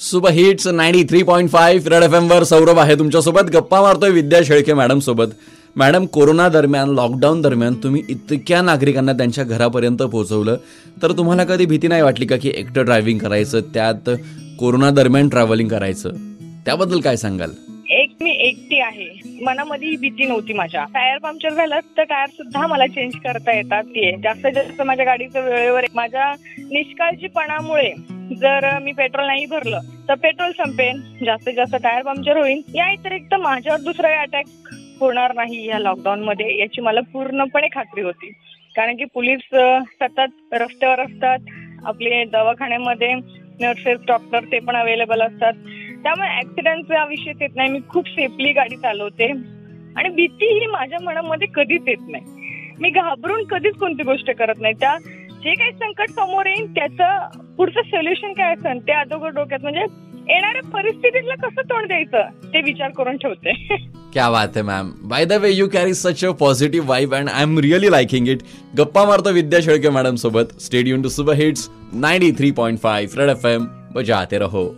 Super hits ninety three point five Red F वर सौरभ आहे तुमच्यासोबत. गप्पा मारतोय विद्या शेळके मॅडम सोबत मॅडम कोरोना दरम्यान लॉकडाऊन दरम्यान तुम्ही इतक्या नागरिकांना त्यांच्या घरापर्यंत पोहोचवलं तर तुम्हाला कधी भीती नाही वाटली का की एकटं ड्रायव्हिंग करायचं त्यात कोरोना दरम्यान ट्रॅव्हलिंग करायचं? त्याबद्दल काय सांगाल? मी एकटी आहे. मनामध्ये ही भीती नव्हती माझ्या. टायर पंक्चर झालं तर टायर सुद्धा मला चेंज करता येतात. ते जास्तीत जास्त माझ्या गाडीचं वेळेवर माझ्या निष्काळजीपणामुळे जर मी पेट्रोल नाही भरलं तर पेट्रोल संपेन. जास्तीत जास्त टायर पंक्चर होईल या व्यतिरिक्त माझ्यावर दुसरा अटॅक होणार नाही या लॉकडाऊन मध्ये याची मला पूर्णपणे खात्री होती. कारण की पोलीस सतत रस्त्यावर असतात. आपले दवाखान्यामध्ये नर्सेस डॉक्टर ते पण अवेलेबल असतात. त्यामुळे ऍक्सिडेंटचा विषय येत नाही. मी खूप सेफली गाडी चालवते. आणि भीती ही माझ्या मनामध्ये कधीच येत नाही. मी घाबरून कधीच कोणती गोष्ट करत नाही. त्या जे काही संकट समोर येईल त्याचं पुढचं सोल्युशन काय असेल ते अगोदर डोक्यात म्हणजे येणाऱ्या परिस्थितीला कसं तोंड द्यायचं ते विचार करून ठेवते. क्या बात आहे ma'am by the way you carry such a positive vibe and I am really liking it गप्पा मारतो विद्या शेळके मॅडम सोबत. Stadium to super hits ninety three point five Red F M बजाते रहो.